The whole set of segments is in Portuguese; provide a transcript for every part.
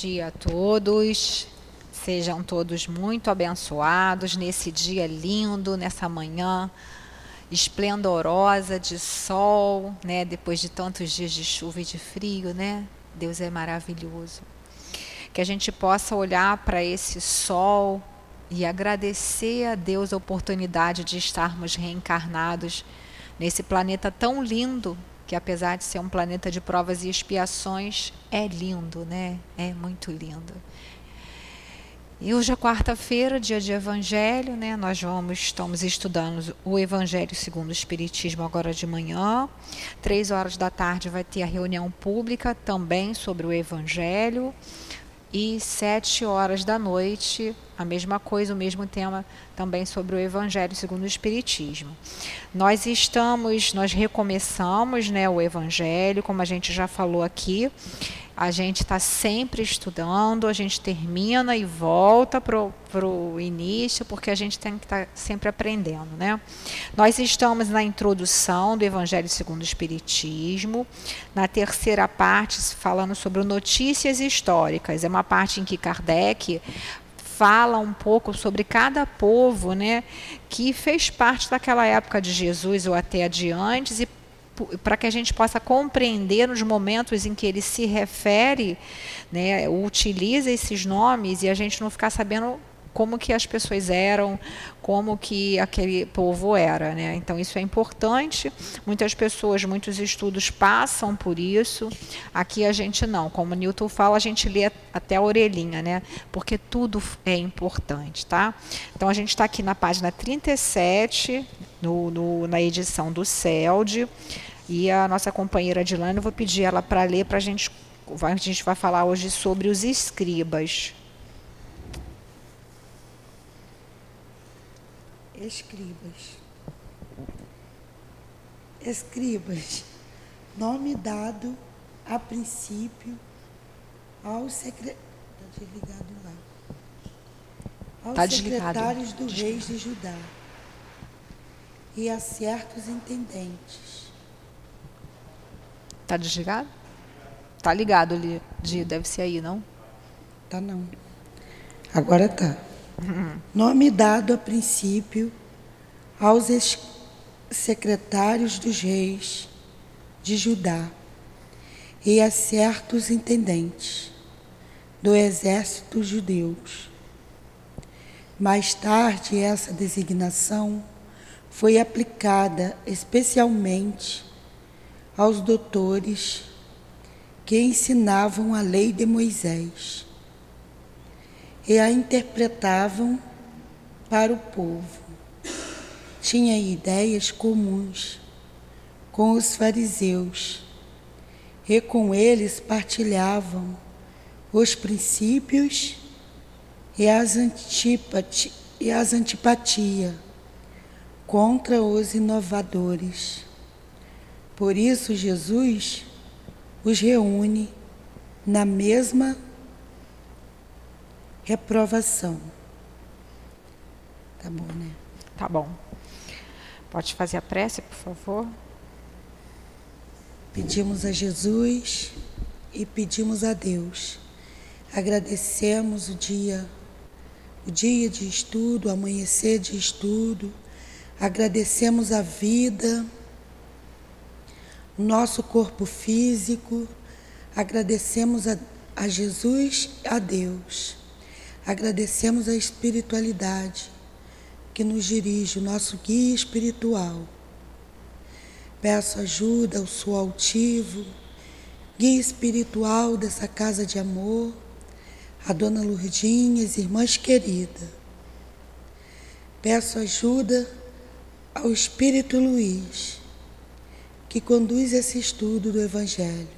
dia a todos. Sejam todos muito abençoados nesse dia lindo, nessa manhã esplendorosa de sol, né? Depois de tantos dias de chuva e de frio, né? Deus é maravilhoso. Que a gente possa olhar para esse sol e agradecer a Deus a oportunidade de estarmos reencarnados nesse planeta tão lindo que apesar de ser um planeta de provas e expiações, é lindo, né? É muito lindo. E hoje é quarta-feira, dia de Evangelho, né? Nós vamos, estamos estudando o Evangelho segundo o Espiritismo agora de manhã. Três horas da tarde vai ter a reunião pública também sobre o Evangelho e sete horas da noite, a mesma coisa, o mesmo tema também sobre o Evangelho segundo o Espiritismo. Nós estamos, nós recomeçamos né, o Evangelho, como a gente já falou aqui, a gente está sempre estudando, a gente termina e volta para o início, porque a gente tem que estar tá sempre aprendendo. Né? Nós estamos na introdução do Evangelho segundo o Espiritismo, na terceira parte, falando sobre notícias históricas. É uma parte em que Kardec fala um pouco sobre cada povo né, que fez parte daquela época de Jesus ou até adiante e para que a gente possa compreender nos momentos em que ele se refere, né, utiliza esses nomes e a gente não ficar sabendo como que as pessoas eram, como que aquele povo era, né? Então isso é importante. Muitas pessoas, muitos estudos passam por isso. Aqui a gente não. Como Newton fala, a gente lê até a orelhinha, né? Porque tudo é importante, tá? Então a gente está aqui na página 37 no, no, na edição do CELD. E a nossa companheira Dilane, eu vou pedir ela para ler para a gente. A gente vai falar hoje sobre os escribas. Escribas. Escribas, nome dado a princípio aos secre... Tá desligado lá. Aos tá secretários do rei de Judá e a certos intendentes. Tá desligado? Tá ligado ali, de, deve ser aí, não? Tá não. Agora tá. Nome dado a princípio aos secretários dos reis de Judá e a certos intendentes do exército judeus. Mais tarde, essa designação foi aplicada especialmente aos doutores que ensinavam a lei de Moisés e a interpretavam para o povo. Tinha ideias comuns com os fariseus e com eles partilhavam os princípios e as, antipati e as antipatia contra os inovadores. Por isso, Jesus os reúne na mesma reprovação. Tá bom, né? Tá bom. Pode fazer a prece, por favor? Pedimos a Jesus e pedimos a Deus. Agradecemos o dia, o dia de estudo, o amanhecer de estudo. Agradecemos a vida nosso corpo físico, agradecemos a, a Jesus, a Deus, agradecemos a espiritualidade que nos dirige, o nosso guia espiritual. Peço ajuda ao Sou Altivo, guia espiritual dessa casa de amor, a Dona Lurdinha, as irmãs queridas. Peço ajuda ao Espírito Luiz que conduz esse estudo do Evangelho.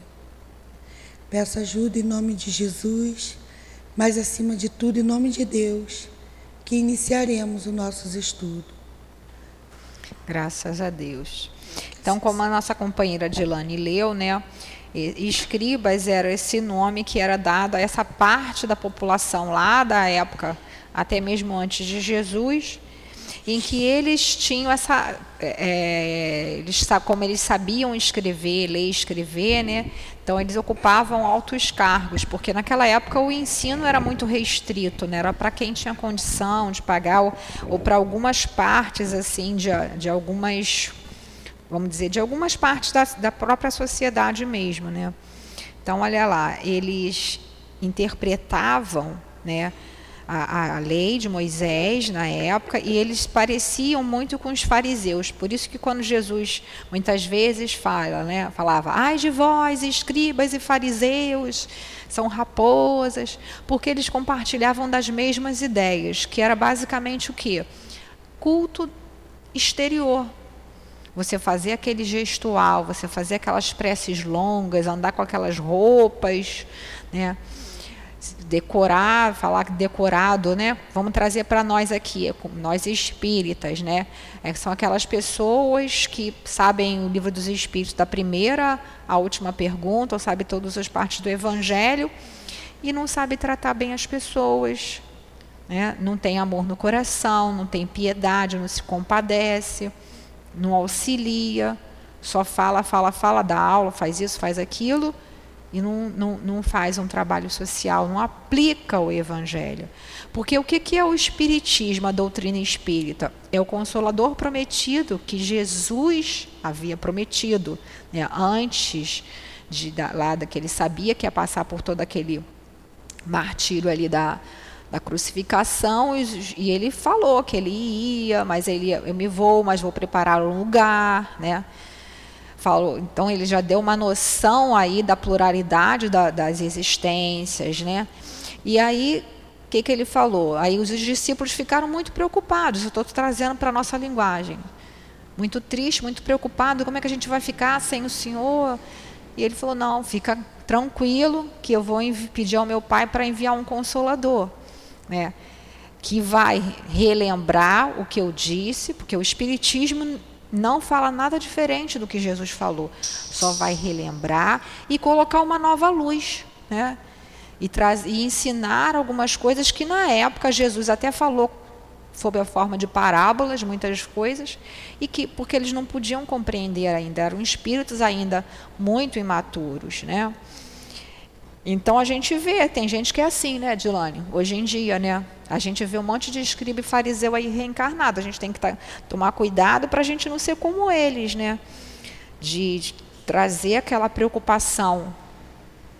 Peço ajuda em nome de Jesus, mas acima de tudo em nome de Deus, que iniciaremos os nossos estudos. Graças a Deus. Então, como a nossa companheira Dilane leu, né? Escribas era esse nome que era dado a essa parte da população lá da época, até mesmo antes de Jesus, em que eles tinham essa, é, eles, como eles sabiam escrever, ler e escrever, né? Então eles ocupavam altos cargos, porque naquela época o ensino era muito restrito, né? Era para quem tinha condição de pagar ou, ou para algumas partes assim de, de algumas, vamos dizer, de algumas partes da, da própria sociedade mesmo, né? Então olha lá, eles interpretavam, né? A, a, lei de Moisés na época e eles pareciam muito com os fariseus. Por isso que quando Jesus muitas vezes fala, né, falava, ai de vós, escribas e fariseus, são raposas, porque eles compartilhavam das mesmas ideias, que era basicamente o quê? Culto exterior. Você fazer aquele gestual, você fazer aquelas preces longas, andar com aquelas roupas, né? Decorar, falar decorado, né? Vamos trazer para nós aqui, nós espíritas, né? É, são aquelas pessoas que sabem o livro dos espíritos da primeira à última pergunta, ou sabe todas as partes do evangelho e não sabe tratar bem as pessoas, né? Não tem amor no coração, não tem piedade, não se compadece, não auxilia, só fala, fala, fala, dá aula, faz isso, faz aquilo e não, não, não faz um trabalho social, não aplica o evangelho. Porque o que, que é o espiritismo, a doutrina espírita? É o consolador prometido que Jesus havia prometido né, antes de da, lá da, que ele sabia que ia passar por todo aquele martírio ali da, da crucificação e, e, ele falou que ele ia, mas ele eu me vou, mas vou preparar um lugar, né? Então ele já deu uma noção aí da pluralidade da, das existências, né? E aí, o que, que ele falou? Aí os discípulos ficaram muito preocupados, eu estou trazendo para a nossa linguagem. Muito triste, muito preocupado, como é que a gente vai ficar sem o Senhor? E ele falou, não, fica tranquilo, que eu vou pedir ao meu pai para enviar um consolador, né? que vai relembrar o que eu disse, porque o Espiritismo não fala nada diferente do que Jesus falou, só vai relembrar e colocar uma nova luz, né? E, traz, e ensinar algumas coisas que na época Jesus até falou sob a forma de parábolas, muitas coisas, e que porque eles não podiam compreender ainda, eram espíritos ainda muito imaturos, né? Então a gente vê, tem gente que é assim, né, Dilane? Hoje em dia, né? A gente vê um monte de escriba e fariseu aí reencarnado. A gente tem que tá, tomar cuidado para a gente não ser como eles, né? De, de trazer aquela preocupação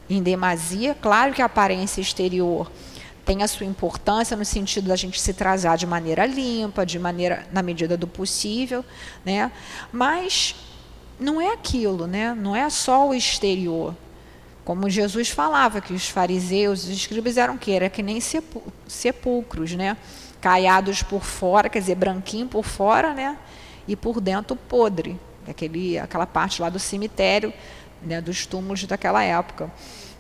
em demasia. Claro que a aparência exterior tem a sua importância no sentido da gente se trazer de maneira limpa, de maneira na medida do possível, né? Mas não é aquilo, né? Não é só o exterior. Como Jesus falava que os fariseus, os escribas eram que era que nem sepulcros, né? Caiados por fora, quer dizer, branquinho por fora, né? E por dentro podre, aquele aquela parte lá do cemitério, né, dos túmulos daquela época.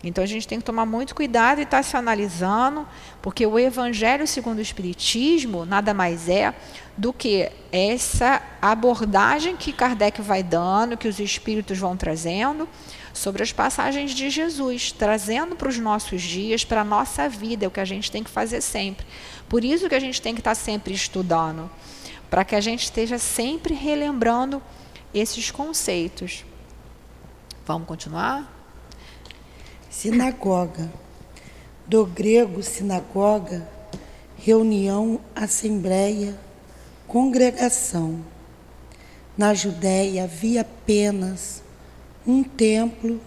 Então a gente tem que tomar muito cuidado e estar tá se analisando, porque o Evangelho segundo o Espiritismo nada mais é do que essa abordagem que Kardec vai dando, que os espíritos vão trazendo, sobre as passagens de Jesus, trazendo para os nossos dias, para a nossa vida, é o que a gente tem que fazer sempre. Por isso que a gente tem que estar sempre estudando, para que a gente esteja sempre relembrando esses conceitos. Vamos continuar? Sinagoga. Do grego sinagoga, reunião, assembleia, congregação. Na Judéia havia apenas um templo,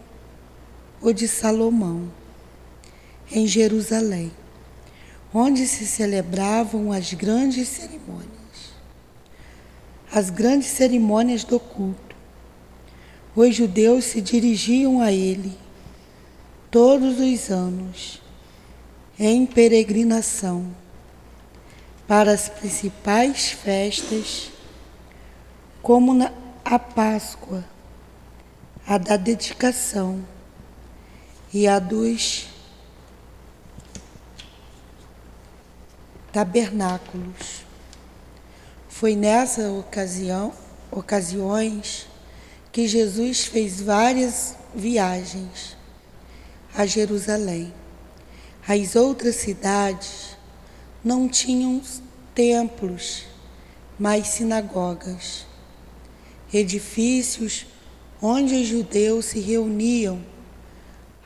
o de Salomão, em Jerusalém, onde se celebravam as grandes cerimônias. As grandes cerimônias do culto. Os judeus se dirigiam a ele todos os anos, em peregrinação, para as principais festas, como a Páscoa a da dedicação e a dos tabernáculos. Foi nessa ocasião, ocasiões que Jesus fez várias viagens a Jerusalém. As outras cidades não tinham templos mais sinagogas, edifícios onde os judeus se reuniam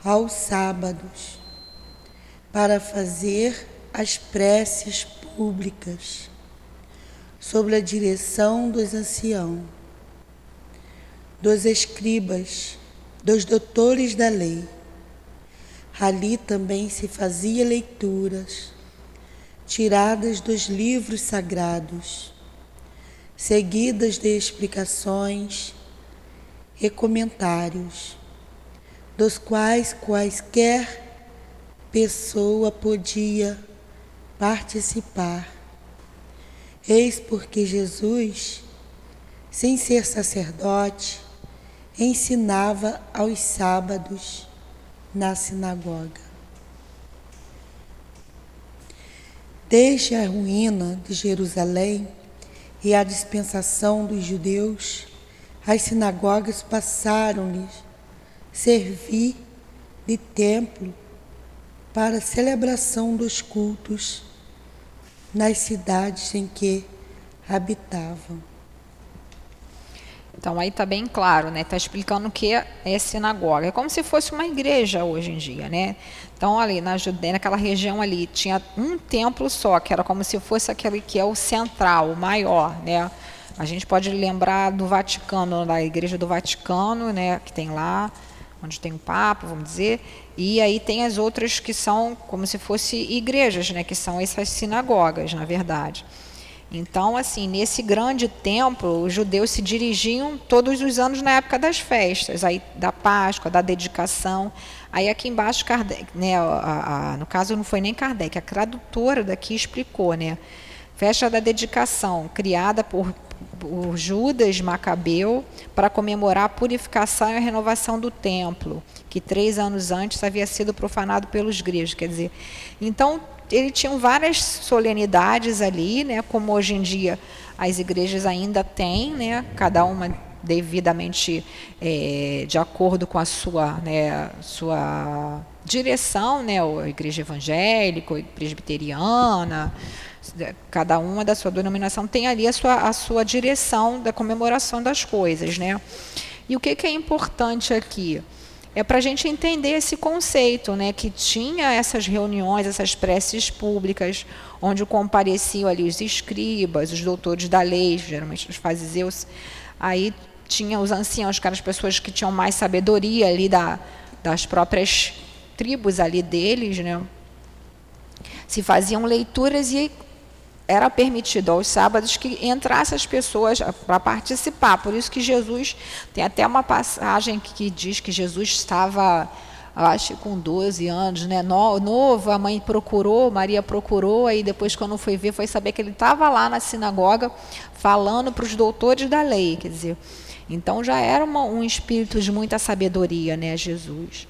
aos sábados para fazer as preces públicas sob a direção dos anciãos, dos escribas, dos doutores da lei. Ali também se fazia leituras tiradas dos livros sagrados, seguidas de explicações e comentários, dos quais quaisquer pessoa podia participar. Eis porque Jesus, sem ser sacerdote, ensinava aos sábados na sinagoga. Desde a ruína de Jerusalém e a dispensação dos judeus, as sinagogas passaram-lhes servir de templo para a celebração dos cultos nas cidades em que habitavam. Então aí está bem claro, né? Está explicando o que é sinagoga. É como se fosse uma igreja hoje em dia, né? Então ali na Judéia, naquela região ali, tinha um templo só, que era como se fosse aquele que é o central, o maior, né? A gente pode lembrar do Vaticano, da igreja do Vaticano, né? Que tem lá, onde tem o Papa, vamos dizer. E aí tem as outras que são como se fossem igrejas, né? Que são essas sinagogas, na verdade. Então, assim, nesse grande templo, os judeus se dirigiam todos os anos na época das festas, aí da Páscoa, da dedicação. Aí aqui embaixo, Kardec, né, a, a, no caso não foi nem Kardec, a tradutora daqui explicou, né? Festa da dedicação, criada por, por Judas Macabeu para comemorar a purificação e a renovação do templo, que três anos antes havia sido profanado pelos gregos. Quer dizer, então ele tinha várias solenidades ali, né, como hoje em dia as igrejas ainda têm, né, cada uma devidamente é, de acordo com a sua, né, sua direção, né, a igreja evangélica, presbiteriana, cada uma da sua denominação tem ali a sua, a sua direção da comemoração das coisas, né? E o que, que é importante aqui? é para a gente entender esse conceito, né, que tinha essas reuniões, essas preces públicas, onde compareciam ali os escribas, os doutores da lei, geralmente os fariseus, aí tinha os anciãos, que eram as pessoas que tinham mais sabedoria ali da, das próprias tribos ali deles, né, se faziam leituras e era permitido aos sábados que entrassem as pessoas para participar. Por isso que Jesus tem até uma passagem que diz que Jesus estava, acho com 12 anos, né, novo, a mãe procurou, Maria procurou, aí depois quando foi ver, foi saber que ele estava lá na sinagoga falando para os doutores da lei, quer dizer, então já era uma, um espírito de muita sabedoria, né, Jesus.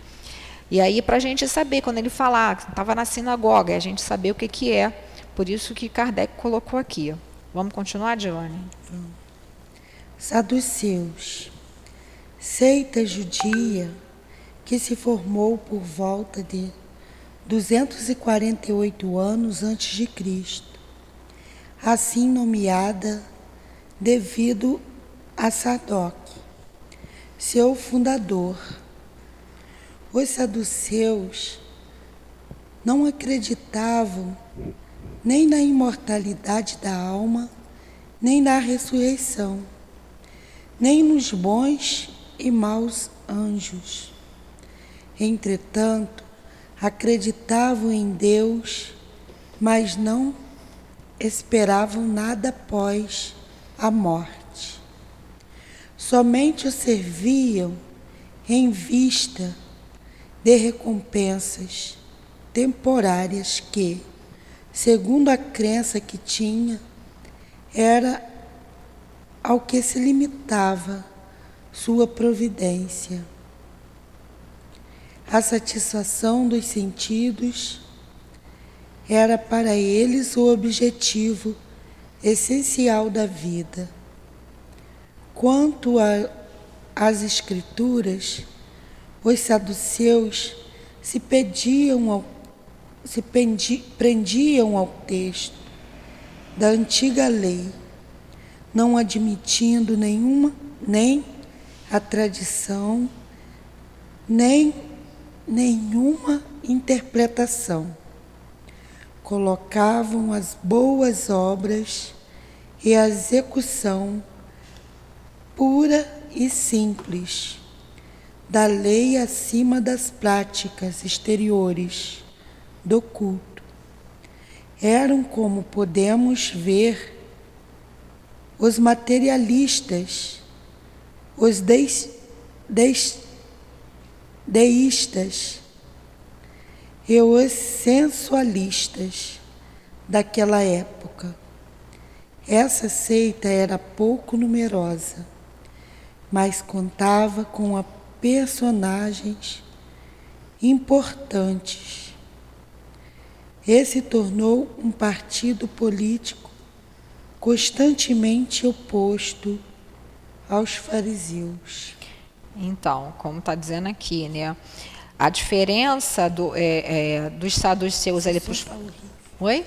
E aí para a gente saber, quando ele falar, estava na sinagoga, a gente saber o que, que é por isso que Kardec colocou aqui. Vamos continuar, Dione? Saduceus, seita judia que se formou por volta de 248 anos antes de Cristo, assim nomeada devido a Sadoc, seu fundador. Os saduceus não acreditavam nem na imortalidade da alma, nem na ressurreição, nem nos bons e maus anjos. Entretanto, acreditavam em Deus, mas não esperavam nada após a morte. Somente o serviam em vista de recompensas temporárias que, segundo a crença que tinha, era ao que se limitava sua providência. A satisfação dos sentidos era para eles o objetivo essencial da vida. Quanto às Escrituras, os saduceus se pediam ao se prendiam ao texto da antiga lei, não admitindo nenhuma, nem a tradição, nem nenhuma interpretação. Colocavam as boas obras e a execução pura e simples da lei acima das práticas exteriores do culto. Eram como podemos ver os materialistas, os deístas e os sensualistas daquela época. Essa seita era pouco numerosa, mas contava com personagens importantes. Esse tornou um partido político constantemente oposto aos fariseus. Então, como está dizendo aqui, né? A diferença do, é, é, dos saduceus ali para os. Oi?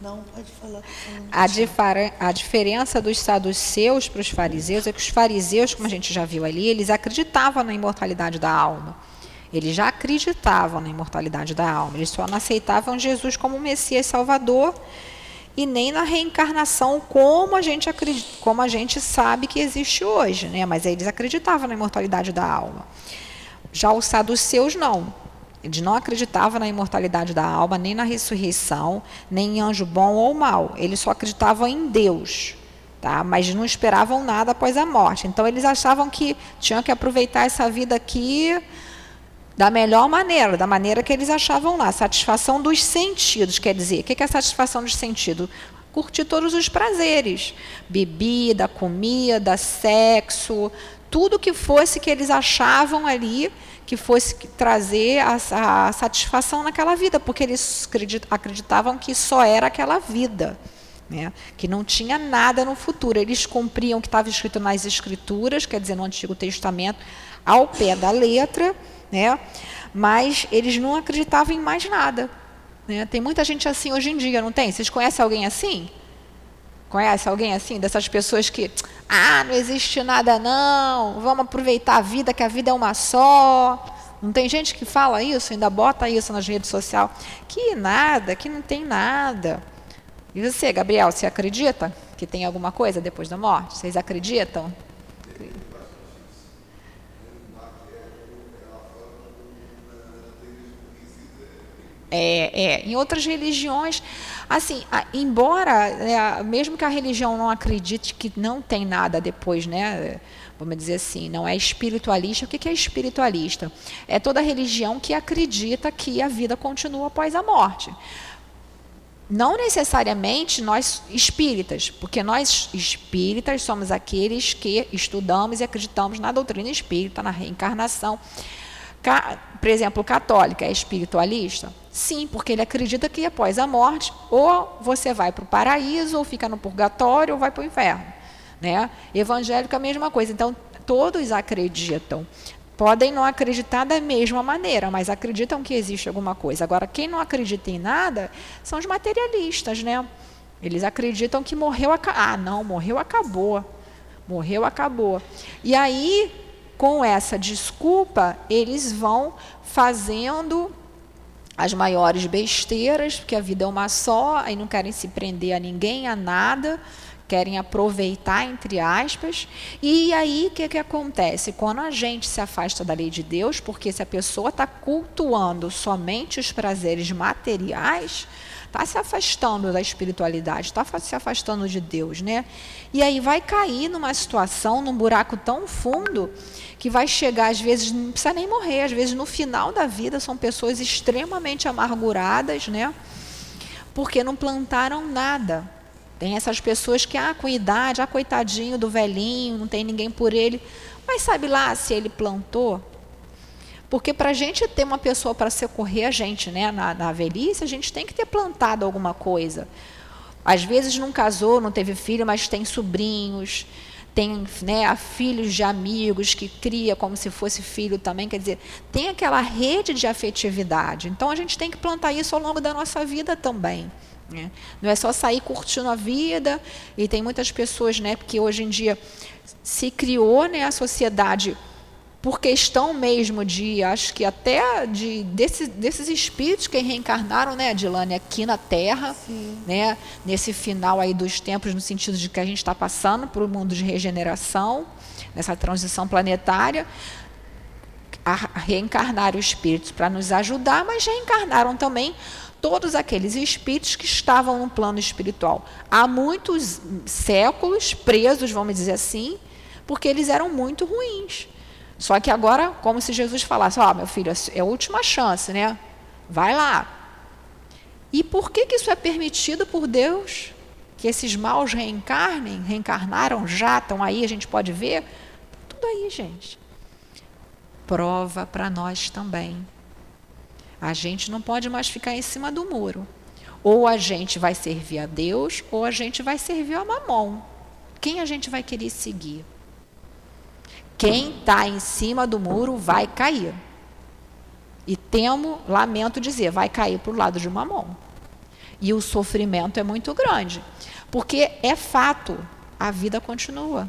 Não, pode falar. A, difere, a diferença dos saduceus para os fariseus é que os fariseus, como a gente já viu ali, eles acreditavam na imortalidade da alma. Eles já acreditavam na imortalidade da alma. Eles só não aceitavam Jesus como Messias Salvador e nem na reencarnação como a gente acredita, como a gente sabe que existe hoje, né? Mas eles acreditavam na imortalidade da alma. Já os saduceus não. Eles não acreditavam na imortalidade da alma, nem na ressurreição, nem em anjo bom ou mal. Eles só acreditavam em Deus, tá? Mas não esperavam nada após a morte. Então eles achavam que tinham que aproveitar essa vida aqui da melhor maneira, da maneira que eles achavam lá. Satisfação dos sentidos, quer dizer, o que é satisfação dos sentidos? Curtir todos os prazeres: bebida, comida, sexo, tudo que fosse que eles achavam ali que fosse trazer a, a satisfação naquela vida, porque eles acreditavam que só era aquela vida. Né? que não tinha nada no futuro. Eles cumpriam o que estava escrito nas Escrituras, quer dizer, no Antigo Testamento, ao pé da letra, né? Mas eles não acreditavam em mais nada. Né? Tem muita gente assim hoje em dia, não tem? Vocês conhecem alguém assim? Conhece alguém assim? Dessas pessoas que, ah, não existe nada não, vamos aproveitar a vida, que a vida é uma só. Não tem gente que fala isso, ainda bota isso nas redes sociais. Que nada, que não tem nada. E você, Gabriel, você acredita que tem alguma coisa depois da morte? Vocês acreditam? É, é, em outras religiões, assim, embora, é, mesmo que a religião não acredite que não tem nada depois, né? Vamos dizer assim, não é espiritualista. O que é espiritualista? É toda religião que acredita que a vida continua após a morte. Não necessariamente nós espíritas, porque nós espíritas somos aqueles que estudamos e acreditamos na doutrina espírita, na reencarnação. Por exemplo, o católico é espiritualista? Sim, porque ele acredita que após a morte, ou você vai para o paraíso, ou fica no purgatório, ou vai para o inferno. Né? Evangélico é a mesma coisa. Então, todos acreditam. Podem não acreditar da mesma maneira, mas acreditam que existe alguma coisa. Agora, quem não acredita em nada são os materialistas, né? Eles acreditam que morreu, ah, não, morreu, acabou. Morreu, acabou. E aí, com essa desculpa, eles vão fazendo as maiores besteiras, porque a vida é uma só, aí não querem se prender a ninguém, a nada, querem aproveitar, entre aspas. E aí o que, que acontece? Quando a gente se afasta da lei de Deus, porque se a pessoa está cultuando somente os prazeres materiais, está se afastando da espiritualidade, está se afastando de Deus, né? E aí vai cair numa situação, num buraco tão fundo, que vai chegar, às vezes, não precisa nem morrer, às vezes no final da vida são pessoas extremamente amarguradas, né? Porque não plantaram nada. Tem essas pessoas que, ah, com idade, ah, coitadinho do velhinho, não tem ninguém por ele. Mas sabe lá se ele plantou? Porque para a gente ter uma pessoa para socorrer a gente né, na, na velhice, a gente tem que ter plantado alguma coisa. Às vezes não casou, não teve filho, mas tem sobrinhos, tem né, filhos de amigos que cria como se fosse filho também, quer dizer, tem aquela rede de afetividade. Então a gente tem que plantar isso ao longo da nossa vida também. Né? Não é só sair curtindo a vida, e tem muitas pessoas, né, porque hoje em dia se criou né, a sociedade por questão mesmo de, acho que até de desse, desses espíritos que reencarnaram, né, Adilane, aqui na Terra, Sim. né, nesse final aí dos tempos, no sentido de que a gente está passando para o mundo de regeneração, nessa transição planetária, a reencarnar os espíritos para nos ajudar, mas reencarnaram também todos aqueles espíritos que estavam no plano espiritual há muitos séculos presos, vamos dizer assim, porque eles eram muito ruins. Só que agora, como se Jesus falasse: Ó, meu filho, é a última chance, né? Vai lá. E por que, que isso é permitido por Deus? Que esses maus reencarnem, reencarnaram já, estão aí, a gente pode ver. Tudo aí, gente. Prova para nós também. A gente não pode mais ficar em cima do muro. Ou a gente vai servir a Deus, ou a gente vai servir a mamon. Quem a gente vai querer seguir? Quem está em cima do muro vai cair. E temo, lamento dizer, vai cair para o lado de uma mão. E o sofrimento é muito grande. Porque é fato, a vida continua.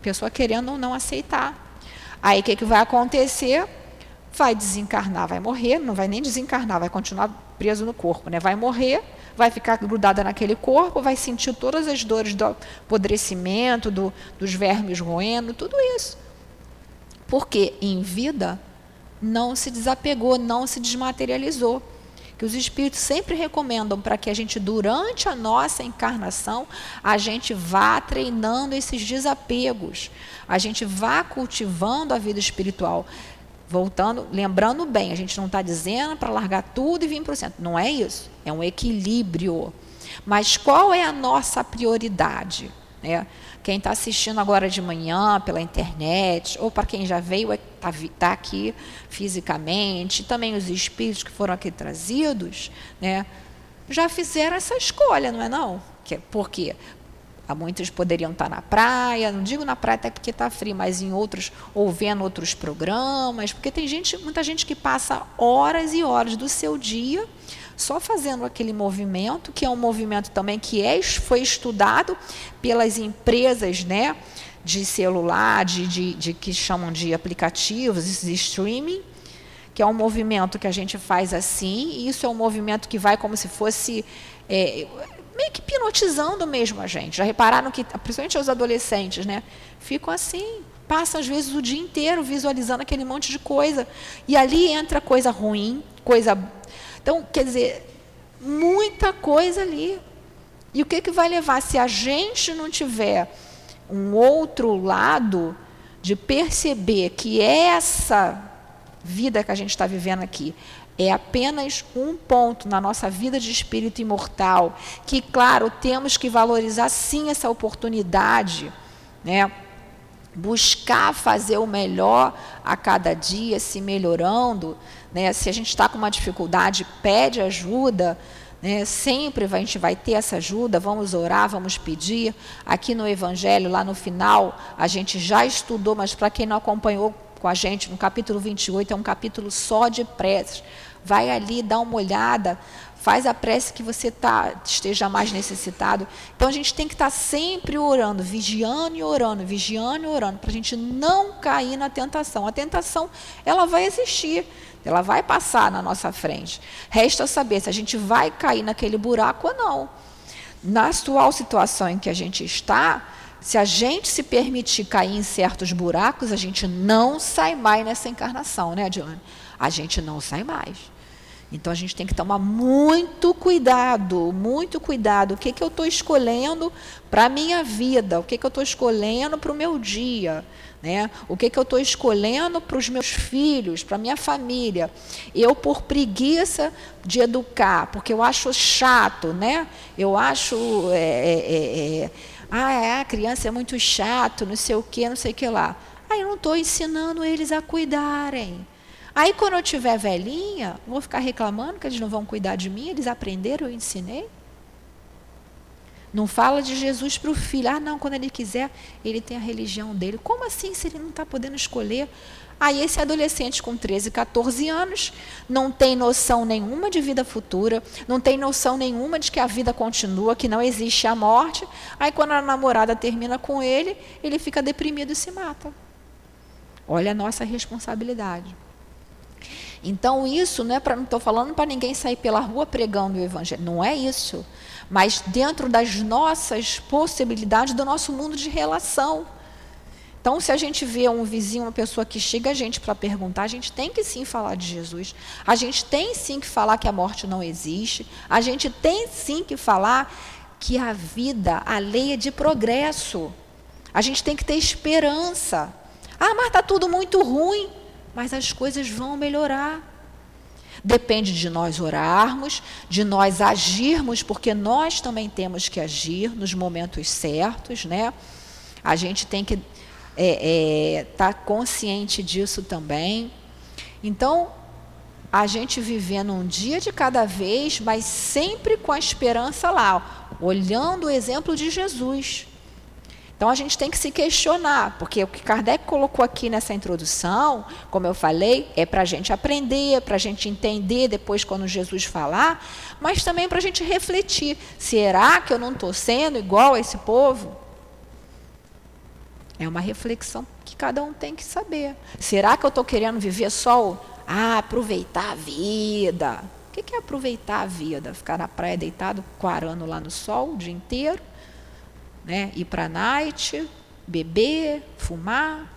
Pessoa querendo ou não aceitar. Aí o que, que vai acontecer? Vai desencarnar, vai morrer, não vai nem desencarnar, vai continuar preso no corpo, né? Vai morrer, vai ficar grudada naquele corpo, vai sentir todas as dores do apodrecimento, do, dos vermes roendo, tudo isso. Porque em vida não se desapegou, não se desmaterializou. Que os espíritos sempre recomendam para que a gente, durante a nossa encarnação, a gente vá treinando esses desapegos, a gente vá cultivando a vida espiritual. Voltando, lembrando bem, a gente não está dizendo para largar tudo e vir para o centro. Não é isso. É um equilíbrio. Mas qual é a nossa prioridade? Né? Quem está assistindo agora de manhã pela internet, ou para quem já veio, está é, tá aqui fisicamente, também os espíritos que foram aqui trazidos, né, já fizeram essa escolha, não é não? Por quê? Há muitos poderiam estar na praia, não digo na praia até porque está frio, mas em outros, ou vendo outros programas, porque tem gente, muita gente que passa horas e horas do seu dia só fazendo aquele movimento, que é um movimento também que é, foi estudado pelas empresas, né, de celular, de, de, de que chamam de aplicativos, de streaming, que é um movimento que a gente faz assim, e isso é um movimento que vai como se fosse é, meio que hipnotizando mesmo a gente. Já repararam que, principalmente os adolescentes, né? Ficam assim, passam às vezes o dia inteiro visualizando aquele monte de coisa. E ali entra coisa ruim, coisa. Então, quer dizer, muita coisa ali. E o que, que vai levar? Se a gente não tiver um outro lado de perceber que essa vida que a gente está vivendo aqui é apenas um ponto na nossa vida de espírito imortal, que, claro, temos que valorizar sim essa oportunidade, né? buscar fazer o melhor a cada dia, se melhorando. Né? Se a gente está com uma dificuldade, pede ajuda. Né? Sempre a gente vai ter essa ajuda, vamos orar, vamos pedir. Aqui no Evangelho, lá no final, a gente já estudou, mas para quem não acompanhou com a gente, no capítulo 28, é um capítulo só de preces vai ali, dá uma olhada, faz a prece que você tá, esteja mais necessitado. Então a gente tem que estar tá sempre orando, vigiando e orando, vigiando e orando, para a gente não cair na tentação. A tentação, ela vai existir, ela vai passar na nossa frente. Resta saber se a gente vai cair naquele buraco ou não. Na atual situação em que a gente está, se a gente se permitir cair em certos buracos, a gente não sai mais nessa encarnação, né, Diane? A gente não sai mais. Então a gente tem que tomar muito cuidado, muito cuidado. O que, que eu estou escolhendo para a minha vida? O que, que eu estou escolhendo para o meu dia? Né? O que, que eu estou escolhendo para os meus filhos, para a minha família? Eu, por preguiça de educar, porque eu acho chato, né? eu acho. É, é, é, é ah, é, a criança é muito chato, não sei o que, não sei o que lá. Aí eu não estou ensinando eles a cuidarem. Aí, quando eu tiver velhinha, vou ficar reclamando que eles não vão cuidar de mim, eles aprenderam, eu ensinei. Não fala de Jesus para o filho. Ah, não, quando ele quiser, ele tem a religião dele. Como assim se ele não está podendo escolher? Aí esse adolescente com 13, 14 anos não tem noção nenhuma de vida futura, não tem noção nenhuma de que a vida continua, que não existe a morte. Aí quando a namorada termina com ele, ele fica deprimido e se mata. Olha a nossa responsabilidade. Então isso não é para não estou falando para ninguém sair pela rua pregando o evangelho, não é isso. Mas dentro das nossas possibilidades do nosso mundo de relação. Então, se a gente vê um vizinho, uma pessoa que chega a gente para perguntar, a gente tem que sim falar de Jesus. A gente tem sim que falar que a morte não existe. A gente tem sim que falar que a vida, a lei é de progresso. A gente tem que ter esperança. Ah, mas está tudo muito ruim. Mas as coisas vão melhorar. Depende de nós orarmos, de nós agirmos, porque nós também temos que agir nos momentos certos, né? A gente tem que estar é, é, tá consciente disso também. Então, a gente vivendo um dia de cada vez, mas sempre com a esperança lá, olhando o exemplo de Jesus. Então a gente tem que se questionar, porque o que Kardec colocou aqui nessa introdução, como eu falei, é para a gente aprender, para a gente entender depois quando Jesus falar, mas também para a gente refletir: será que eu não estou sendo igual a esse povo? É uma reflexão que cada um tem que saber. Será que eu estou querendo viver só o ah, aproveitar a vida? O que é aproveitar a vida? Ficar na praia deitado, quarando lá no sol o dia inteiro? Né? Ir para a night, beber, fumar?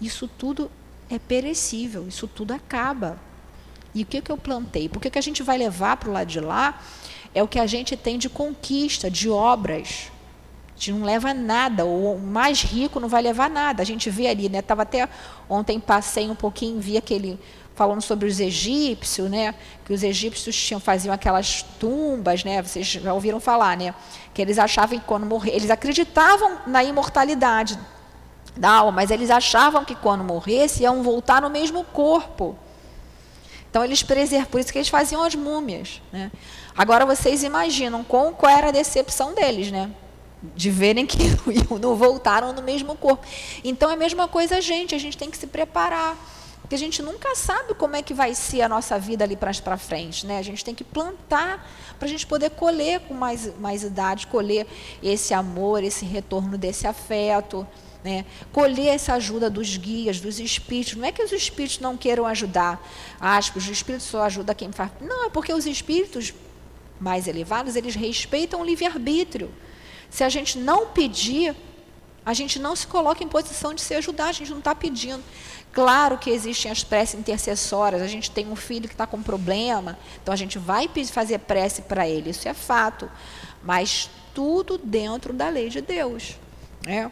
Isso tudo é perecível, isso tudo acaba. E o que, que eu plantei? Porque o que a gente vai levar para o lado de lá é o que a gente tem de conquista, de obras gente não leva nada, o mais rico não vai levar nada. A gente vê ali, né? Tava até ontem passei um pouquinho, vi aquele falando sobre os egípcios, né? Que os egípcios tinham faziam aquelas tumbas, né? Vocês já ouviram falar, né? Que eles achavam que quando morrer, eles acreditavam na imortalidade da alma, mas eles achavam que quando morresse iam voltar no mesmo corpo. Então eles preservam, por isso que eles faziam as múmias, né? Agora vocês imaginam qual, qual era a decepção deles, né? de verem que não voltaram no mesmo corpo. Então é a mesma coisa gente, a gente tem que se preparar. Porque a gente nunca sabe como é que vai ser a nossa vida ali para frente. Né? A gente tem que plantar para a gente poder colher com mais, mais idade, colher esse amor, esse retorno desse afeto. Né? Colher essa ajuda dos guias, dos espíritos. Não é que os espíritos não queiram ajudar. Aspas, os espíritos só ajudam quem faz. Não, é porque os espíritos mais elevados, eles respeitam o livre-arbítrio. Se a gente não pedir, a gente não se coloca em posição de se ajudar, a gente não está pedindo. Claro que existem as preces intercessórias, a gente tem um filho que está com problema, então a gente vai fazer prece para ele, isso é fato. Mas tudo dentro da lei de Deus. Né?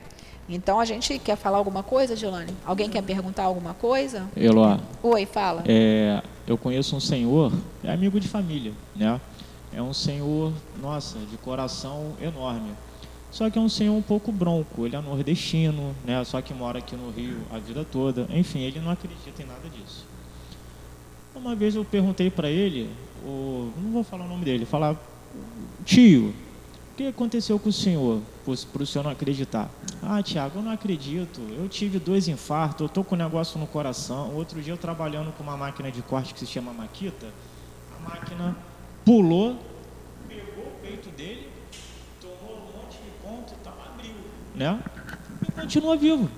Então a gente quer falar alguma coisa, Gilane? Alguém quer perguntar alguma coisa? Eloá. Oi, fala. É, eu conheço um senhor, é amigo de família, né? É um senhor, nossa, de coração enorme. Só que é um senhor um pouco bronco, ele é nordestino, né? Só que mora aqui no Rio a vida toda. Enfim, ele não acredita em nada disso. Uma vez eu perguntei para ele, o, não vou falar o nome dele, falar, tio, o que aconteceu com o senhor para o senhor não acreditar? Ah, Tiago, eu não acredito. Eu tive dois infartos, eu estou com um negócio no coração. Outro dia eu trabalhando com uma máquina de corte que se chama Maquita, a máquina pulou, pegou o peito dele, tomou um monte de ponto e tal, abriu, né? E continua vivo.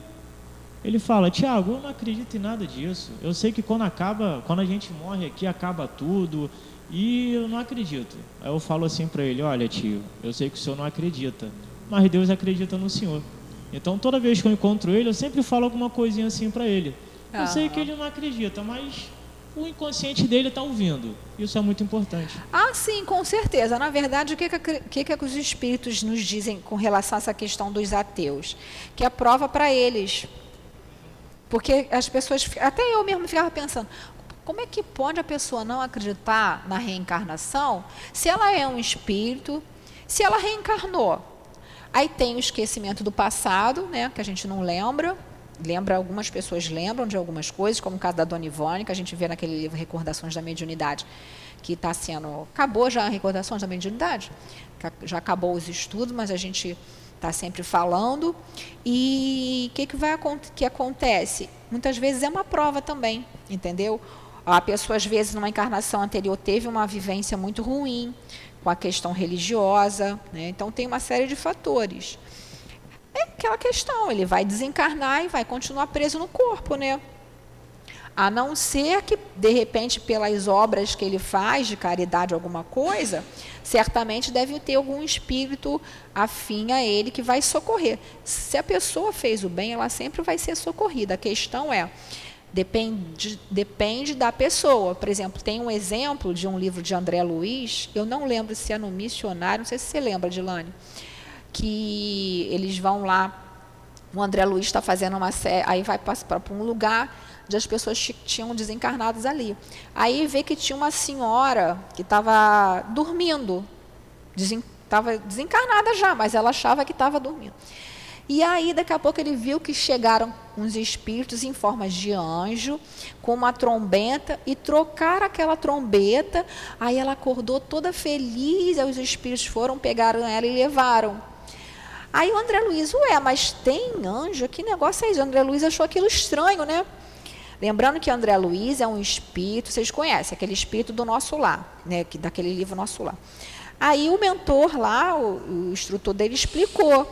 Ele fala, Tiago, eu não acredito em nada disso. Eu sei que quando acaba, quando a gente morre aqui, acaba tudo. E eu não acredito. Aí eu falo assim para ele, olha tio, eu sei que o senhor não acredita, mas Deus acredita no senhor. Então toda vez que eu encontro ele, eu sempre falo alguma coisinha assim para ele. Eu sei que ele não acredita, mas o inconsciente dele está ouvindo. Isso é muito importante. Ah, sim, com certeza. Na verdade, o que, que, que, os espíritos nos dizem com relação a essa questão dos ateus? Que é prova para eles. Porque as pessoas, até eu mesmo ficava pensando, como é que pode a pessoa não acreditar na reencarnação se ela é um espírito, se ela reencarnou? Aí tem o esquecimento do passado, né, que a gente não lembra, lembra, algumas pessoas lembram de algumas coisas, como o caso da Dona Ivone, que a gente vê naquele livro Recordações da Mediunidade, que está sendo. Acabou já a Recordações da Mediunidade? Já acabou os estudos, mas a gente está sempre falando. E o que, que, vai, que acontece? Muitas vezes é uma prova também, entendeu? A pessoa, às vezes, numa encarnação anterior, teve uma vivência muito ruim com a questão religiosa, né? então tem uma série de fatores. É aquela questão, ele vai desencarnar e vai continuar preso no corpo, né? A não ser que, de repente, pelas obras que ele faz de caridade, alguma coisa, certamente deve ter algum espírito afim a ele que vai socorrer. Se a pessoa fez o bem, ela sempre vai ser socorrida. A questão é, depende, depende da pessoa. Por exemplo, tem um exemplo de um livro de André Luiz, eu não lembro se é no Missionário, não sei se você lembra, Dilane, que eles vão lá, o André Luiz está fazendo uma série, aí vai para um lugar de as pessoas tinham desencarnadas ali. Aí vê que tinha uma senhora que estava dormindo, estava desencarnada já, mas ela achava que estava dormindo. E aí, daqui a pouco, ele viu que chegaram uns espíritos em forma de anjo, com uma trombeta, e trocaram aquela trombeta. Aí ela acordou toda feliz, aí os espíritos foram, pegaram ela e levaram. Aí o André Luiz, ué, mas tem anjo? Que negócio é isso? O André Luiz achou aquilo estranho, né? Lembrando que André Luiz é um espírito, vocês conhecem, aquele espírito do nosso lar, né, que, daquele livro Nosso Lar. Aí o mentor lá, o, o instrutor dele, explicou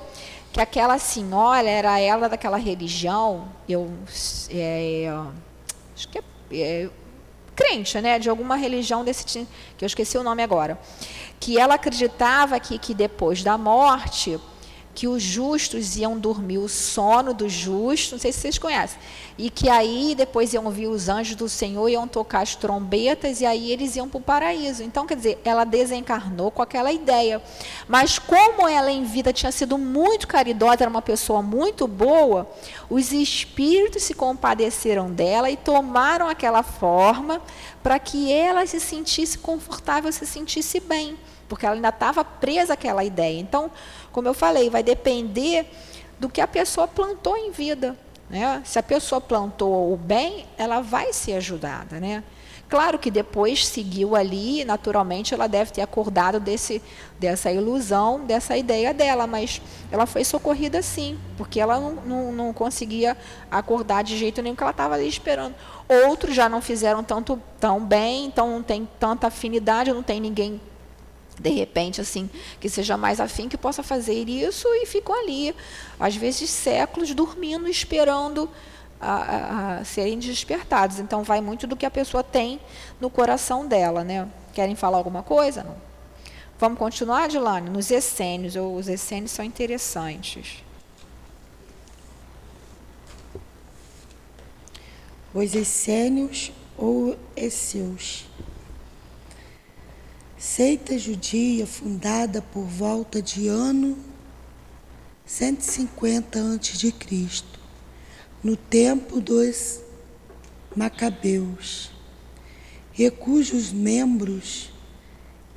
que aquela senhora era ela daquela religião, eu é, acho que é, é, crente, né, de alguma religião desse que eu esqueci o nome agora, que ela acreditava que, que depois da morte que os justos iam dormir o sono dos justos, não sei se vocês conhecem, e que aí depois iam vir os anjos do Senhor, iam tocar as trombetas, e aí eles iam para o paraíso. Então, quer dizer, ela desencarnou com aquela ideia. Mas como ela em vida tinha sido muito caridosa, era uma pessoa muito boa, os espíritos se compadeceram dela e tomaram aquela forma para que ela se sentisse confortável, se sentisse bem porque ela ainda estava presa àquela ideia. Então, como eu falei, vai depender do que a pessoa plantou em vida. Né? Se a pessoa plantou o bem, ela vai ser ajudada. Né? Claro que depois seguiu ali, naturalmente ela deve ter acordado desse, dessa ilusão, dessa ideia dela, mas ela foi socorrida sim, porque ela não, não, não conseguia acordar de jeito nenhum que ela estava ali esperando. Outros já não fizeram tanto tão bem, então não tem tanta afinidade, não tem ninguém de repente, assim, que seja mais afim, que possa fazer isso e ficam ali, às vezes séculos, dormindo, esperando a, a, a, serem despertados. Então, vai muito do que a pessoa tem no coração dela, né? Querem falar alguma coisa? Não. Vamos continuar, Adilane? Nos essênios, os essênios são interessantes. Os essênios ou esseus seita judia fundada por volta de ano 150 a.C., no tempo dos Macabeus, e cujos membros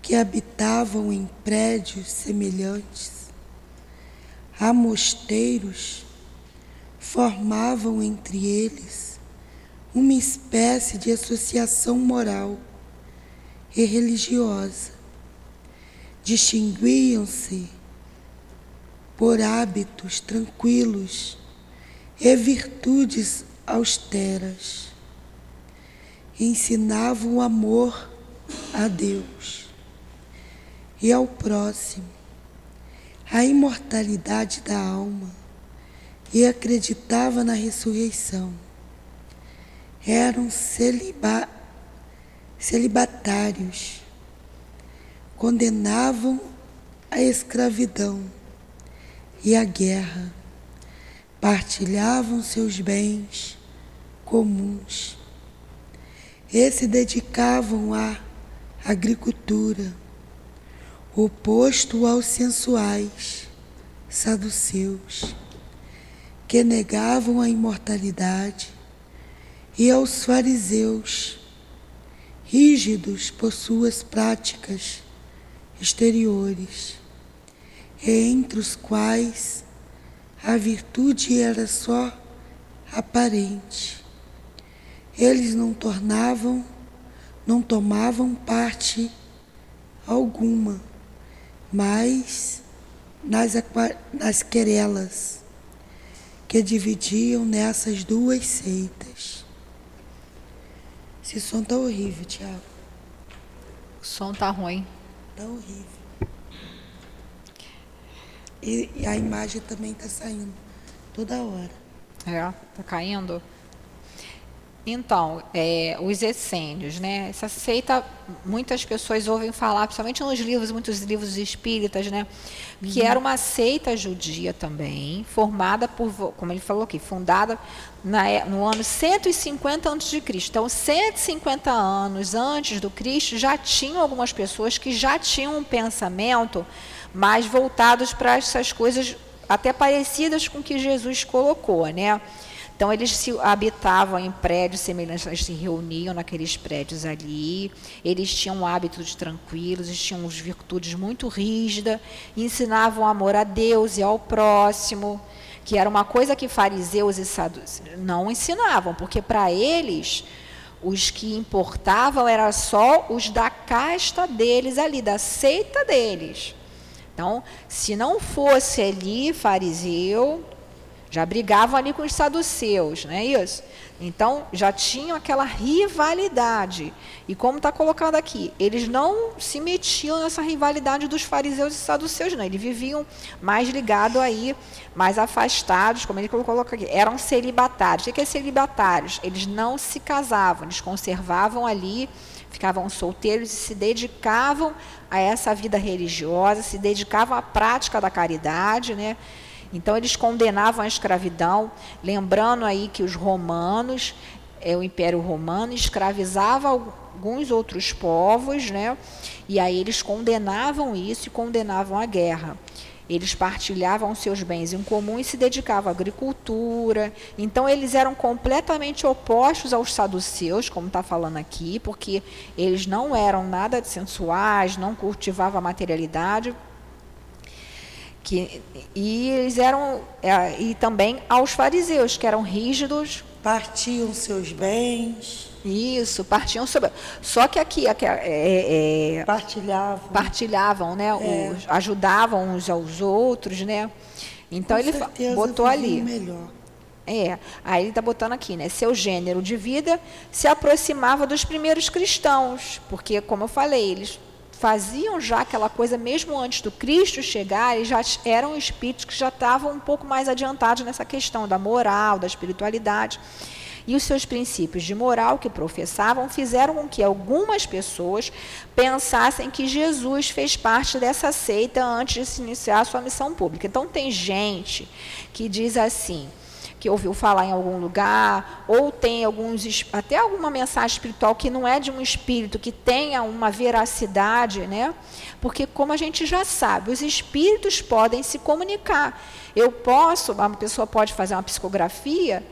que habitavam em prédios semelhantes a mosteiros formavam entre eles uma espécie de associação moral e religiosa. Distinguiam-se por hábitos tranquilos e virtudes austeras. Ensinavam o amor a Deus e ao próximo, a imortalidade da alma e acreditava na ressurreição. Eram celibatários celibatários, condenavam a escravidão e a guerra, partilhavam seus bens comuns. E se dedicavam à agricultura, oposto aos sensuais saduceus, que negavam a imortalidade, e aos fariseus, rígidos por suas práticas exteriores, entre os quais a virtude era só aparente. Eles não tornavam, não tomavam parte alguma, mas nas, nas querelas que dividiam nessas duas seitas. Esse som tá horrível, Tiago. O som tá ruim. Tá horrível. E, e a imagem também tá saindo toda hora. É, tá caindo. Então, é, os essênios, né? Essa seita, muitas pessoas ouvem falar, principalmente nos livros, muitos livros espíritas, né? Que uhum. era uma seita judia também, formada por, como ele falou aqui, fundada na, é, no ano 150 a.C. Então, 150 anos antes do Cristo, já tinham algumas pessoas que já tinham um pensamento mais voltados para essas coisas até parecidas com o que Jesus colocou, né? Então, eles se habitavam em prédios semelhantes, eles se reuniam naqueles prédios ali, eles tinham hábitos tranquilos, eles tinham virtudes muito rígidas, ensinavam amor a Deus e ao próximo, que era uma coisa que fariseus e saduceus não ensinavam, porque para eles os que importavam eram só os da casta deles ali, da seita deles. Então, se não fosse ali fariseu, já brigavam ali com os saduceus, não é isso? Então, já tinham aquela rivalidade. E como está colocado aqui, eles não se metiam nessa rivalidade dos fariseus e saduceus, não. Eles viviam mais ligados aí, mais afastados, como ele colocou aqui. Eram celibatários. O que é celibatários? Eles não se casavam, eles conservavam ali, ficavam solteiros e se dedicavam a essa vida religiosa, se dedicavam à prática da caridade, né? Então eles condenavam a escravidão, lembrando aí que os romanos, é, o Império Romano escravizava alguns outros povos, né? E aí eles condenavam isso e condenavam a guerra. Eles partilhavam seus bens em comum e se dedicavam à agricultura. Então, eles eram completamente opostos aos saduceus, como está falando aqui, porque eles não eram nada sensuais, não cultivavam a materialidade, que, e eles eram é, e também aos fariseus que eram rígidos. Partiam seus bens. Isso partiam sobre só que aqui, aqui é, é, é partilhavam. partilhavam né é. os, ajudavam uns aos outros né. Então Com ele botou ali. melhor. é aí ele está botando aqui né seu gênero de vida se aproximava dos primeiros cristãos porque como eu falei eles faziam já aquela coisa mesmo antes do Cristo chegar, e já eram espíritos que já estavam um pouco mais adiantados nessa questão da moral, da espiritualidade. E os seus princípios de moral que professavam fizeram com que algumas pessoas pensassem que Jesus fez parte dessa seita antes de se iniciar a sua missão pública. Então, tem gente que diz assim: que ouviu falar em algum lugar, ou tem alguns até alguma mensagem espiritual que não é de um espírito que tenha uma veracidade, né? Porque como a gente já sabe, os espíritos podem se comunicar. Eu posso, uma pessoa pode fazer uma psicografia,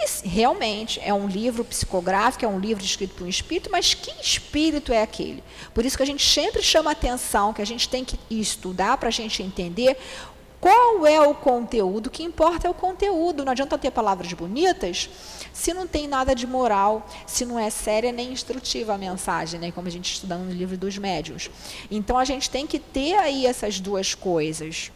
e realmente é um livro psicográfico, é um livro escrito por um espírito, mas que espírito é aquele? Por isso que a gente sempre chama atenção, que a gente tem que estudar para a gente entender qual é o conteúdo? O que importa é o conteúdo. Não adianta ter palavras bonitas se não tem nada de moral, se não é séria nem instrutiva a mensagem, né? como a gente estuda no livro dos médios. Então a gente tem que ter aí essas duas coisas.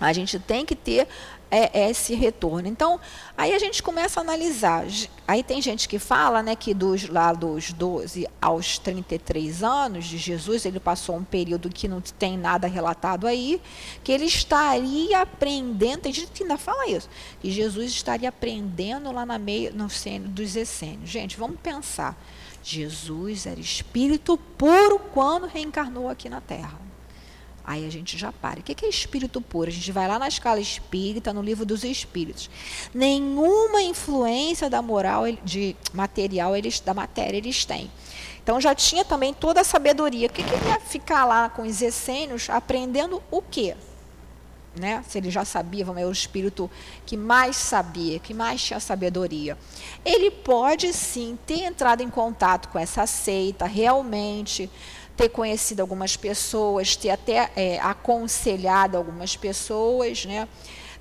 A gente tem que ter é, esse retorno. Então, aí a gente começa a analisar. Aí tem gente que fala né, que dos, lá dos 12 aos 33 anos de Jesus, ele passou um período que não tem nada relatado aí, que ele estaria aprendendo, tem gente que ainda fala isso, que Jesus estaria aprendendo lá na meio, no sênio dos essênios. Gente, vamos pensar. Jesus era espírito puro quando reencarnou aqui na Terra. Aí a gente já para. O que é espírito puro? A gente vai lá na escala espírita, no livro dos espíritos. Nenhuma influência da moral, de material, eles, da matéria eles têm. Então já tinha também toda a sabedoria. O que, que ele ia ficar lá com os essênios aprendendo o quê? Né? Se ele já sabia, vamos ver, o espírito que mais sabia, que mais tinha sabedoria. Ele pode sim ter entrado em contato com essa seita, realmente ter conhecido algumas pessoas, ter até é, aconselhado algumas pessoas, né?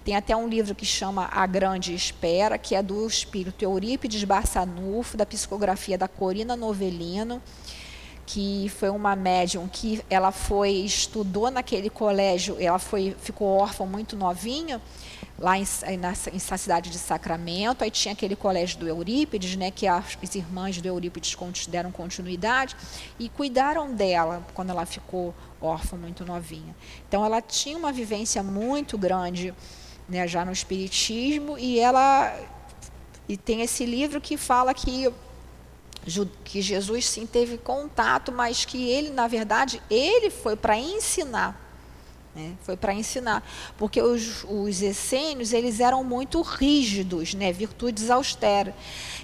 Tem até um livro que chama A Grande Espera, que é do espírito Eurípides Barçanufo, da psicografia da Corina Novelino, que foi uma médium que ela foi estudou naquele colégio, ela foi ficou órfã muito novinha lá em, na, em cidade de Sacramento, aí tinha aquele colégio do Eurípides, né, que as, as irmãs do Eurípides deram continuidade e cuidaram dela quando ela ficou órfã muito novinha. Então ela tinha uma vivência muito grande né, já no espiritismo e ela e tem esse livro que fala que que Jesus sim teve contato, mas que ele, na verdade, ele foi para ensinar né? Foi para ensinar, porque os, os essênios eles eram muito rígidos, né? virtudes austeras.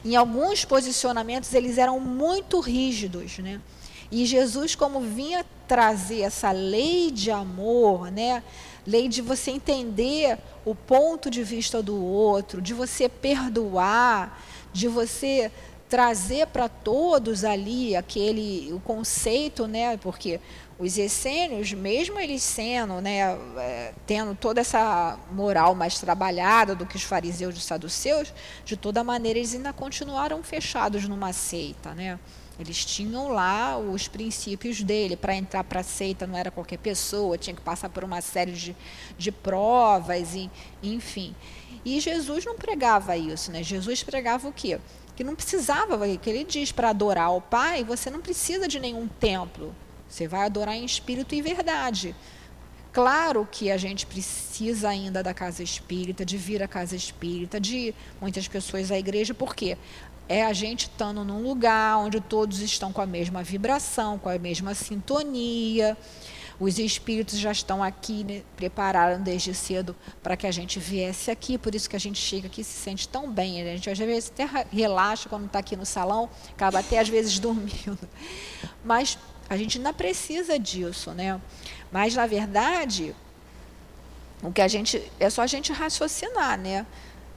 Em alguns posicionamentos eles eram muito rígidos, né? E Jesus, como vinha trazer essa lei de amor, né? lei de você entender o ponto de vista do outro, de você perdoar, de você trazer para todos ali aquele o conceito, né? Porque os essênios, mesmo eles sendo, né, é, tendo toda essa moral mais trabalhada do que os fariseus e os saduceus, de toda maneira eles ainda continuaram fechados numa seita, né? Eles tinham lá os princípios dele. Para entrar para a seita não era qualquer pessoa, tinha que passar por uma série de, de provas, e, enfim. E Jesus não pregava isso, né? Jesus pregava o quê? Que não precisava, que ele diz, para adorar o Pai, você não precisa de nenhum templo. Você vai adorar em espírito e verdade. Claro que a gente precisa ainda da casa espírita, de vir à casa espírita, de muitas pessoas à igreja, porque é a gente estando num lugar onde todos estão com a mesma vibração, com a mesma sintonia. Os espíritos já estão aqui, né, prepararam desde cedo para que a gente viesse aqui, por isso que a gente chega aqui e se sente tão bem. Né? A gente às vezes até relaxa quando está aqui no salão, acaba até às vezes dormindo. Mas a gente ainda precisa disso, né? Mas na verdade, o que a gente é só a gente raciocinar, né?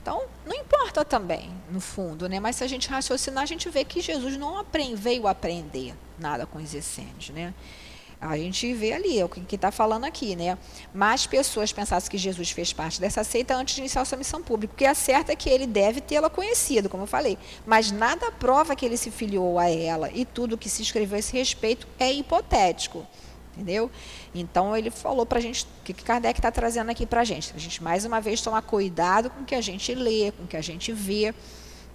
Então, não importa também, no fundo, né? Mas se a gente raciocinar, a gente vê que Jesus não aprend, veio aprender nada com os essênios, né? A gente vê ali, é o que está falando aqui, né? Mais pessoas pensassem que Jesus fez parte dessa seita antes de iniciar sua missão pública. O que é certo é que ele deve tê-la conhecido, como eu falei. Mas nada prova que ele se filiou a ela. E tudo que se escreveu a esse respeito é hipotético. Entendeu? Então ele falou para a gente, o que Kardec está trazendo aqui para a gente? A gente, mais uma vez, tomar cuidado com o que a gente lê, com o que a gente vê,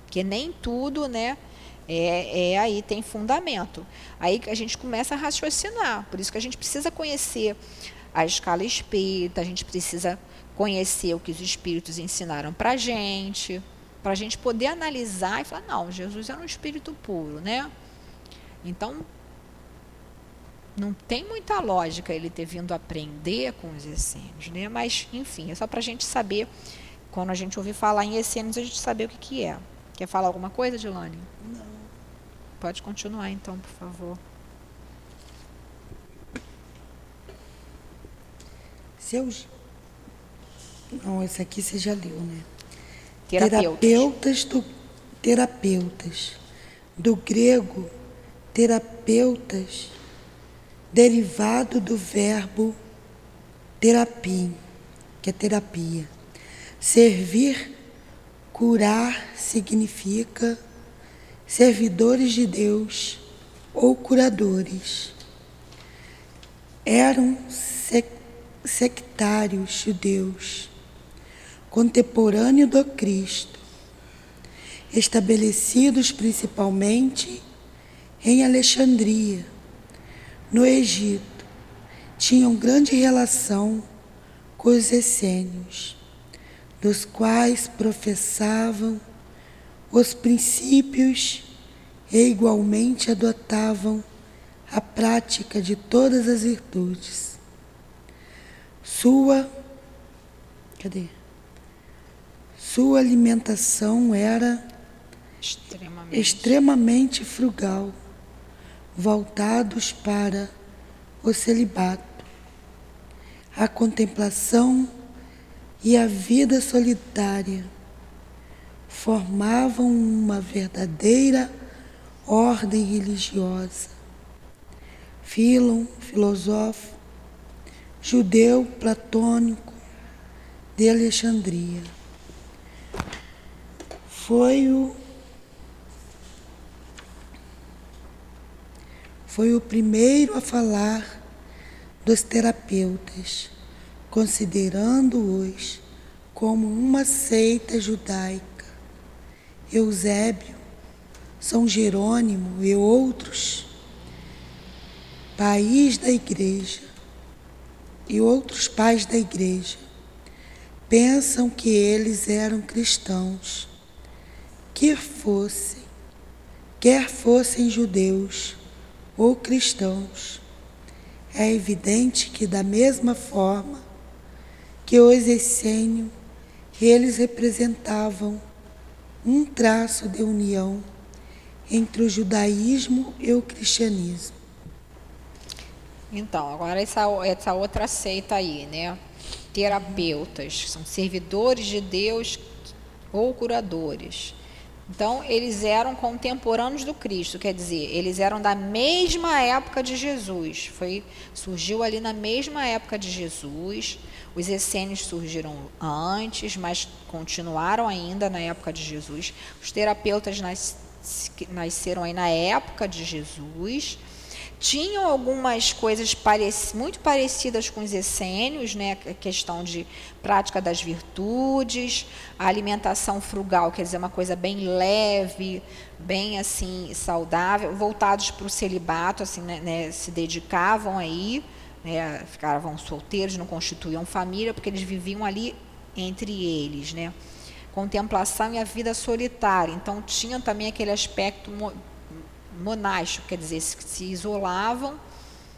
porque nem tudo, né? É, é, aí tem fundamento. Aí a gente começa a raciocinar. Por isso que a gente precisa conhecer a escala espírita, a gente precisa conhecer o que os espíritos ensinaram para a gente, para a gente poder analisar e falar, não, Jesus era um espírito puro, né? Então, não tem muita lógica ele ter vindo aprender com os essênios, né? Mas, enfim, é só para a gente saber, quando a gente ouvir falar em essênios, a gente saber o que, que é. Quer falar alguma coisa, Dilane? Não. Pode continuar então, por favor. Seus. Não, esse aqui você já leu, né? Terapeutas. Terapeutas do, terapeutas. Do grego, terapeutas, derivado do verbo terapia, que é terapia. Servir, curar significa servidores de Deus ou curadores. Eram sectários judeus, contemporâneos do Cristo, estabelecidos principalmente em Alexandria, no Egito, tinham grande relação com os essênios, dos quais professavam os princípios e igualmente adotavam a prática de todas as virtudes. Sua cadê? Sua alimentação era extremamente, extremamente frugal, voltados para o celibato, a contemplação e a vida solitária formavam uma verdadeira ordem religiosa. Filon, filósofo, judeu platônico, de Alexandria. Foi o foi o primeiro a falar dos terapeutas, considerando-os como uma seita judaica. Eusébio, São Jerônimo e outros, país da igreja e outros pais da igreja, pensam que eles eram cristãos, quer fossem, quer fossem judeus ou cristãos. É evidente que, da mesma forma que os essênios, eles representavam um traço de união entre o judaísmo e o cristianismo. Então, agora essa, essa outra seita aí, né? Terapeutas, são servidores de Deus ou curadores. Então, eles eram contemporâneos do Cristo, quer dizer, eles eram da mesma época de Jesus. Foi surgiu ali na mesma época de Jesus. Os essênios surgiram antes, mas continuaram ainda na época de Jesus. Os terapeutas nas, nasceram aí na época de Jesus tinham algumas coisas parec muito parecidas com os essênios, né? a questão de prática das virtudes, a alimentação frugal, quer dizer, uma coisa bem leve, bem assim saudável, voltados para o celibato, assim, né, né, se dedicavam aí, né, ficavam solteiros, não constituíam família, porque eles viviam ali entre eles, né? Contemplação e a vida solitária. Então tinha também aquele aspecto monástico, quer dizer, se, isolavam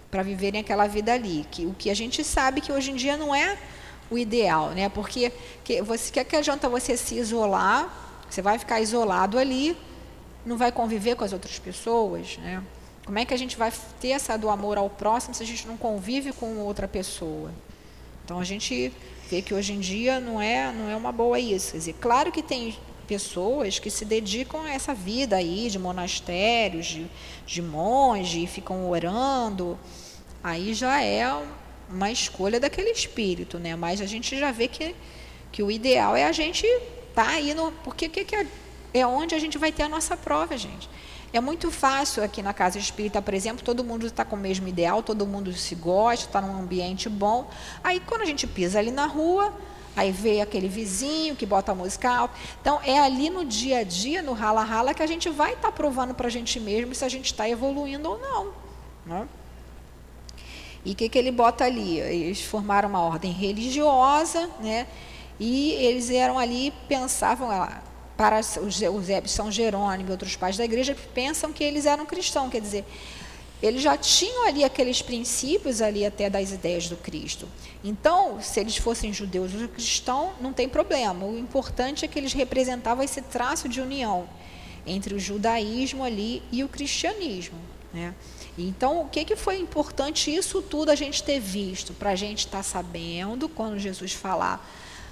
para viverem aquela vida ali. Que, o que a gente sabe que hoje em dia não é o ideal, né? Porque que você quer que adianta você se isolar, você vai ficar isolado ali, não vai conviver com as outras pessoas, né? Como é que a gente vai ter essa do amor ao próximo se a gente não convive com outra pessoa? Então a gente vê que hoje em dia não é não é uma boa isso. Quer dizer, claro que tem pessoas que se dedicam a essa vida aí de monastérios, de, de monge, e ficam orando, aí já é uma escolha daquele espírito, né? Mas a gente já vê que, que o ideal é a gente estar tá aí no. Porque que, que é, é onde a gente vai ter a nossa prova, gente. É muito fácil aqui na casa espírita, por exemplo, todo mundo está com o mesmo ideal, todo mundo se gosta, está num ambiente bom. Aí quando a gente pisa ali na rua, Aí vê aquele vizinho que bota a música alta. Então, é ali no dia a dia, no rala-rala, que a gente vai estar tá provando para a gente mesmo se a gente está evoluindo ou não. Né? E o que, que ele bota ali? Eles formaram uma ordem religiosa, né? e eles eram ali, pensavam, ah, para os, os São Jerônimo e outros pais da igreja, pensam que eles eram cristãos, quer dizer, eles já tinham ali aqueles princípios ali até das ideias do Cristo. Então, se eles fossem judeus ou cristãos, não tem problema. O importante é que eles representavam esse traço de união entre o judaísmo ali e o cristianismo. Né? Então, o que, que foi importante isso tudo a gente ter visto, para a gente estar tá sabendo, quando Jesus falar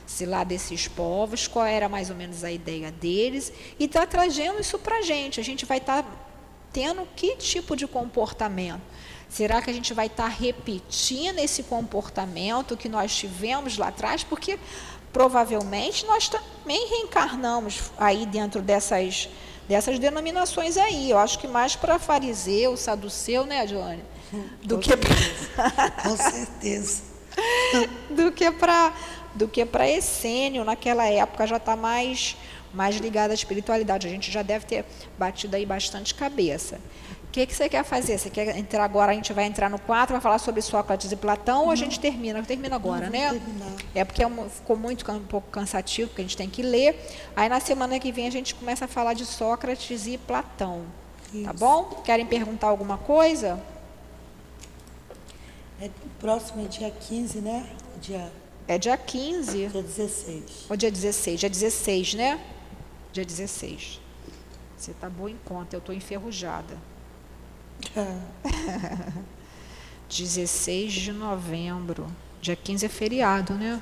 se lá desses povos, qual era mais ou menos a ideia deles, e está trazendo isso para a gente. A gente vai estar tá tendo que tipo de comportamento? Será que a gente vai estar tá repetindo esse comportamento que nós tivemos lá atrás? Porque provavelmente nós também reencarnamos aí dentro dessas, dessas denominações aí. Eu acho que mais para fariseu, saduceu, né, Joane? Do que com certeza. do que para do que para essênio naquela época já está mais mais ligada à espiritualidade. A gente já deve ter batido aí bastante cabeça. O que, que você quer fazer? Você quer entrar agora? A gente vai entrar no 4, vai falar sobre Sócrates e Platão, Não. ou a gente termina? Termina agora, Não, né? Terminar. É porque é um, ficou muito um pouco cansativo, porque a gente tem que ler. Aí na semana que vem a gente começa a falar de Sócrates e Platão. Tá Isso. Tá bom? Querem perguntar alguma coisa? É, o próximo é dia 15, né? Dia... É dia 15. Dia 16. Ou dia 16, dia 16, né? Dia 16. Você está boa em conta, eu estou enferrujada. 16 de novembro. Dia 15 é feriado, né?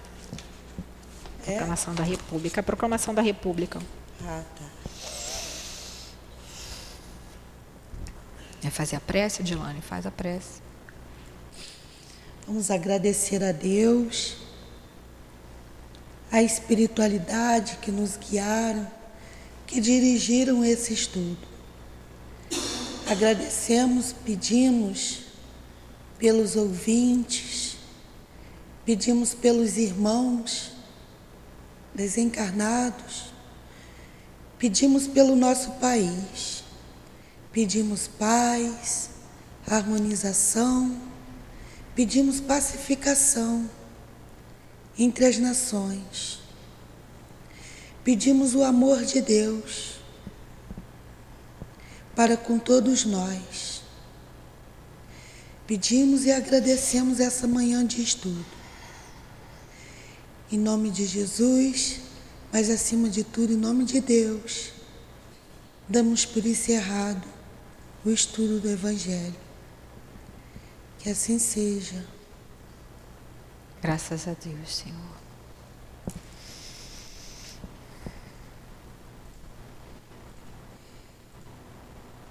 É? Proclamação da República. A proclamação da República. Ah, tá. É fazer a prece, Dilane? Faz a prece. Vamos agradecer a Deus a espiritualidade que nos guiaram, que dirigiram esse estudo. Agradecemos, pedimos pelos ouvintes, pedimos pelos irmãos desencarnados, pedimos pelo nosso país, pedimos paz, harmonização, pedimos pacificação entre as nações. Pedimos o amor de Deus para com todos nós. Pedimos e agradecemos essa manhã de estudo. Em nome de Jesus, mas acima de tudo, em nome de Deus, damos por encerrado o estudo do Evangelho. Que assim seja. Graças a Deus, Senhor.